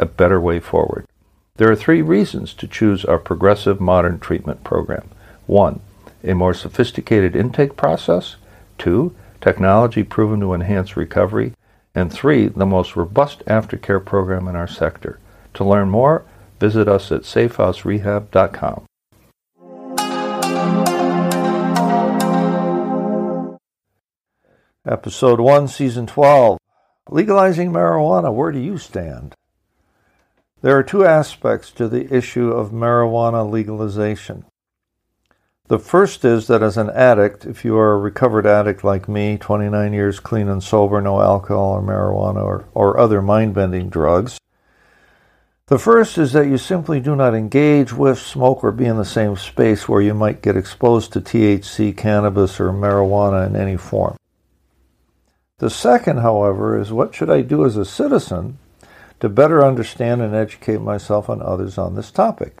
a better way forward. There are three reasons to choose our progressive modern treatment program. One, a more sophisticated intake process. Two, technology proven to enhance recovery. And three, the most robust aftercare program in our sector. To learn more, visit us at safehouserehab.com. Episode 1, Season 12 Legalizing Marijuana, where do you stand? There are two aspects to the issue of marijuana legalization. The first is that as an addict, if you are a recovered addict like me, 29 years clean and sober, no alcohol or marijuana or, or other mind bending drugs, the first is that you simply do not engage with, smoke, or be in the same space where you might get exposed to THC, cannabis, or marijuana in any form. The second, however, is what should I do as a citizen to better understand and educate myself and others on this topic.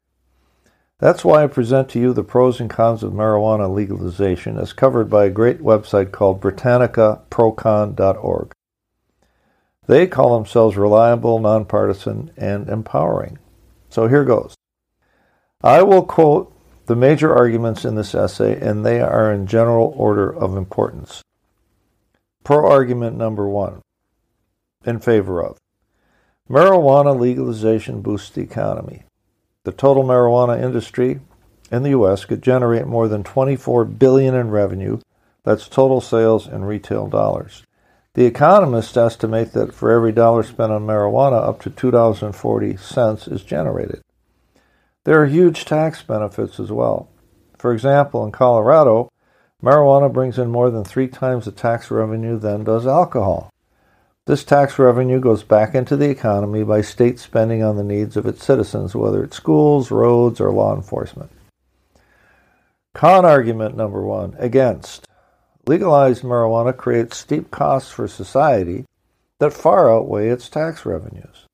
That's why I present to you the pros and cons of marijuana legalization as covered by a great website called BritannicaProcon.org. They call themselves reliable, nonpartisan, and empowering. So here goes. I will quote the major arguments in this essay, and they are in general order of importance. Pro argument number one in favor of Marijuana legalization boosts the economy. The total marijuana industry in the U.S. could generate more than 24 billion in revenue. That's total sales in retail dollars. The economists estimate that for every dollar spent on marijuana, up to $2.40 is generated. There are huge tax benefits as well. For example, in Colorado, marijuana brings in more than three times the tax revenue than does alcohol. This tax revenue goes back into the economy by state spending on the needs of its citizens, whether it's schools, roads, or law enforcement. Con argument number one against. Legalized marijuana creates steep costs for society that far outweigh its tax revenues.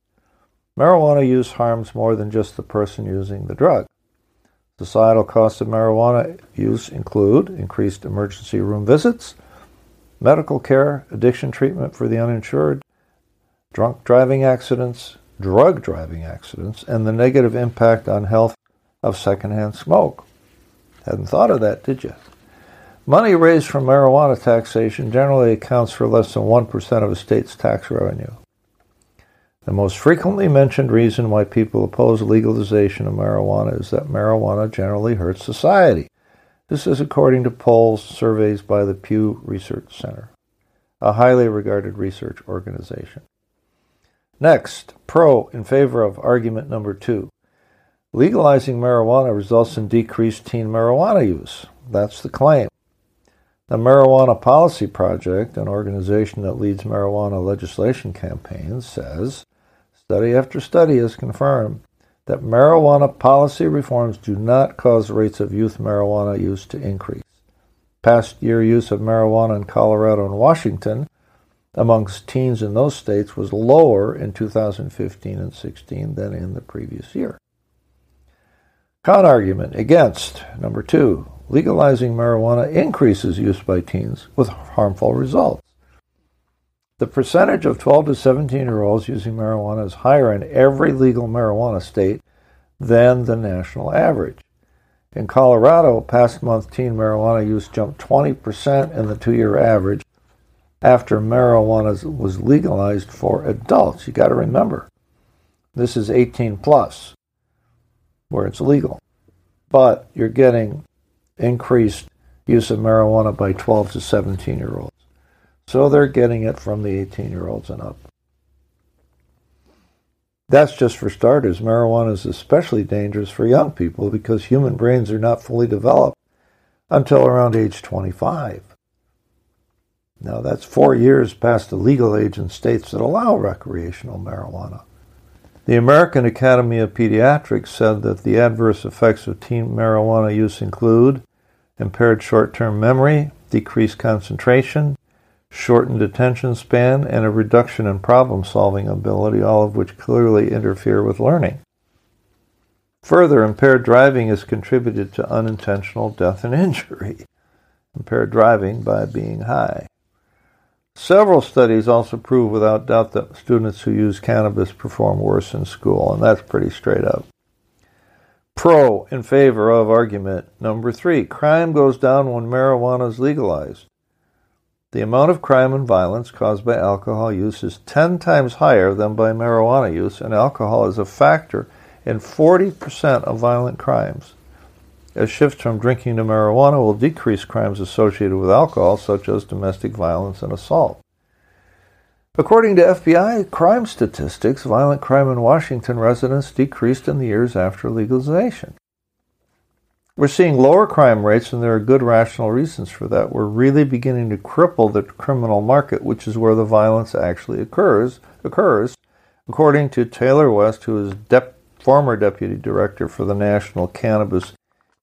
Marijuana use harms more than just the person using the drug. Societal costs of marijuana use include increased emergency room visits, medical care, addiction treatment for the uninsured, drunk driving accidents, drug driving accidents, and the negative impact on health of secondhand smoke. Hadn't thought of that, did you? Money raised from marijuana taxation generally accounts for less than 1% of a state's tax revenue. The most frequently mentioned reason why people oppose legalization of marijuana is that marijuana generally hurts society. This is according to polls, surveys by the Pew Research Center, a highly regarded research organization. Next, pro in favor of argument number two. Legalizing marijuana results in decreased teen marijuana use. That's the claim. The Marijuana Policy Project, an organization that leads marijuana legislation campaigns, says study after study has confirmed that marijuana policy reforms do not cause rates of youth marijuana use to increase. Past year use of marijuana in Colorado and Washington amongst teens in those states was lower in 2015 and 16 than in the previous year. Con argument against number two, legalizing marijuana increases use by teens with harmful results. The percentage of 12 to 17 year olds using marijuana is higher in every legal marijuana state than the national average. In Colorado, past month teen marijuana use jumped 20% in the two year average after marijuana was legalized for adults. You got to remember, this is 18 plus where it's legal. But you're getting increased use of marijuana by 12 to 17 year olds. So they're getting it from the 18 year olds and up. That's just for starters. Marijuana is especially dangerous for young people because human brains are not fully developed until around age 25. Now, that's four years past the legal age in states that allow recreational marijuana. The American Academy of Pediatrics said that the adverse effects of teen marijuana use include impaired short term memory, decreased concentration, shortened attention span, and a reduction in problem solving ability, all of which clearly interfere with learning. Further, impaired driving has contributed to unintentional death and injury. Impaired driving by being high. Several studies also prove without doubt that students who use cannabis perform worse in school, and that's pretty straight up. Pro in favor of argument number three crime goes down when marijuana is legalized. The amount of crime and violence caused by alcohol use is 10 times higher than by marijuana use, and alcohol is a factor in 40% of violent crimes. A shift from drinking to marijuana will decrease crimes associated with alcohol, such as domestic violence and assault. According to FBI crime statistics, violent crime in Washington residents decreased in the years after legalization. We're seeing lower crime rates, and there are good rational reasons for that. We're really beginning to cripple the criminal market, which is where the violence actually occurs. Occurs, according to Taylor West, who is dep- former deputy director for the National Cannabis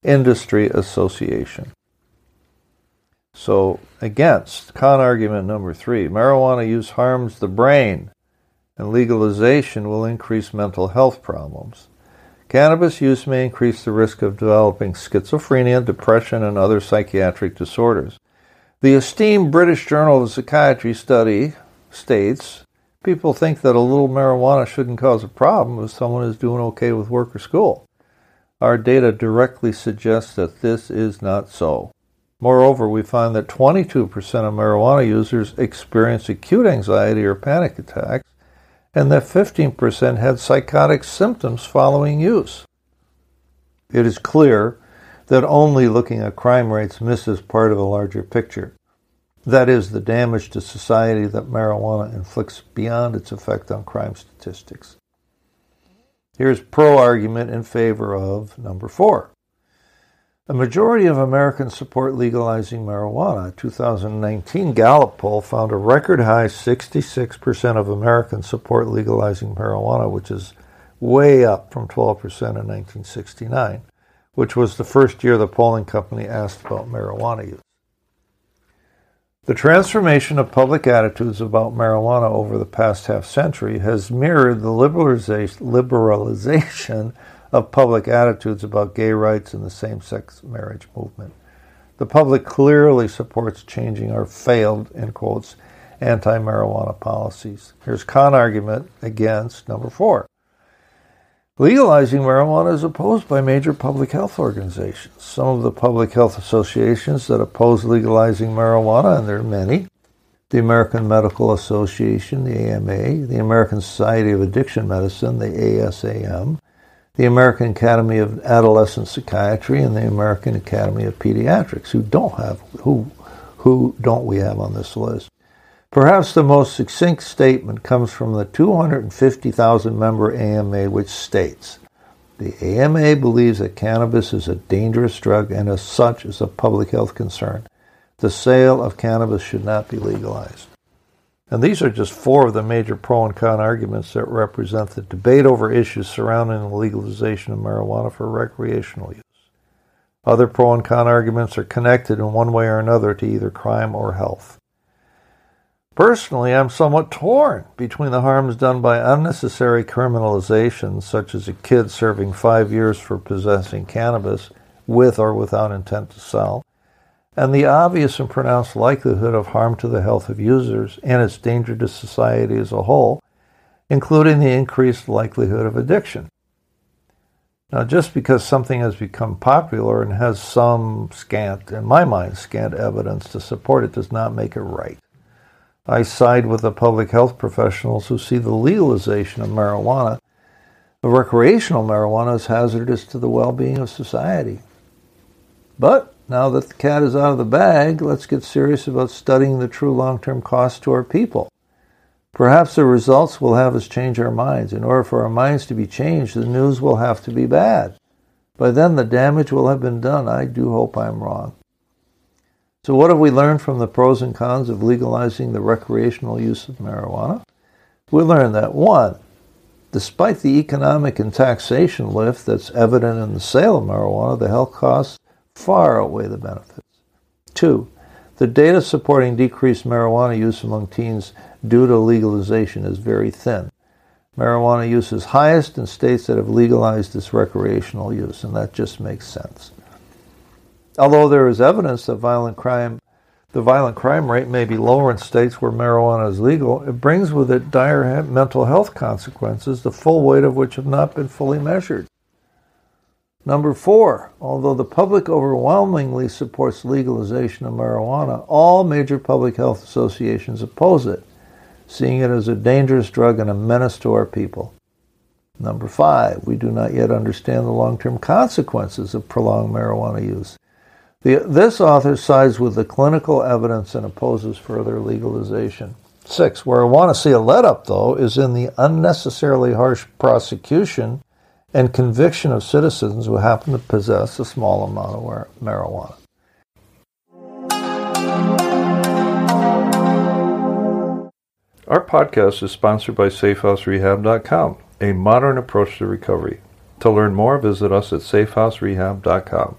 Industry Association. So, against con argument number three marijuana use harms the brain, and legalization will increase mental health problems. Cannabis use may increase the risk of developing schizophrenia, depression, and other psychiatric disorders. The esteemed British Journal of Psychiatry study states people think that a little marijuana shouldn't cause a problem if someone is doing okay with work or school. Our data directly suggests that this is not so. Moreover, we find that 22% of marijuana users experience acute anxiety or panic attacks, and that 15% had psychotic symptoms following use. It is clear that only looking at crime rates misses part of a larger picture. That is, the damage to society that marijuana inflicts beyond its effect on crime statistics. Here's pro argument in favor of number four. A majority of Americans support legalizing marijuana. A 2019 Gallup poll found a record high 66% of Americans support legalizing marijuana, which is way up from 12% in 1969, which was the first year the polling company asked about marijuana use. The transformation of public attitudes about marijuana over the past half century has mirrored the liberalization of public attitudes about gay rights and the same sex marriage movement. The public clearly supports changing our failed, in quotes, anti marijuana policies. Here's con argument against number four. Legalizing marijuana is opposed by major public health organizations. Some of the public health associations that oppose legalizing marijuana, and there are many, the American Medical Association, the AMA, the American Society of Addiction Medicine, the ASAM, the American Academy of Adolescent Psychiatry and the American Academy of Pediatrics, who don't have who who don't we have on this list? Perhaps the most succinct statement comes from the 250,000 member AMA, which states The AMA believes that cannabis is a dangerous drug and, as such, is a public health concern. The sale of cannabis should not be legalized. And these are just four of the major pro and con arguments that represent the debate over issues surrounding the legalization of marijuana for recreational use. Other pro and con arguments are connected in one way or another to either crime or health. Personally, I'm somewhat torn between the harms done by unnecessary criminalization, such as a kid serving five years for possessing cannabis with or without intent to sell, and the obvious and pronounced likelihood of harm to the health of users and its danger to society as a whole, including the increased likelihood of addiction. Now, just because something has become popular and has some scant, in my mind, scant evidence to support it does not make it right. I side with the public health professionals who see the legalization of marijuana, of recreational marijuana, as hazardous to the well being of society. But now that the cat is out of the bag, let's get serious about studying the true long term cost to our people. Perhaps the results will have us change our minds. In order for our minds to be changed, the news will have to be bad. By then, the damage will have been done. I do hope I'm wrong. So, what have we learned from the pros and cons of legalizing the recreational use of marijuana? We learned that one, Despite the economic and taxation lift that's evident in the sale of marijuana, the health costs far outweigh the benefits. Two, the data supporting decreased marijuana use among teens due to legalization is very thin. Marijuana use is highest in states that have legalized its recreational use, and that just makes sense. Although there is evidence that violent crime, the violent crime rate may be lower in states where marijuana is legal, it brings with it dire mental health consequences, the full weight of which have not been fully measured. Number four, although the public overwhelmingly supports legalization of marijuana, all major public health associations oppose it, seeing it as a dangerous drug and a menace to our people. Number five, we do not yet understand the long term consequences of prolonged marijuana use. The, this author sides with the clinical evidence and opposes further legalization. Six, where I want to see a let up, though, is in the unnecessarily harsh prosecution and conviction of citizens who happen to possess a small amount of marijuana. Our podcast is sponsored by SafeHouseRehab.com, a modern approach to recovery. To learn more, visit us at SafeHouseRehab.com.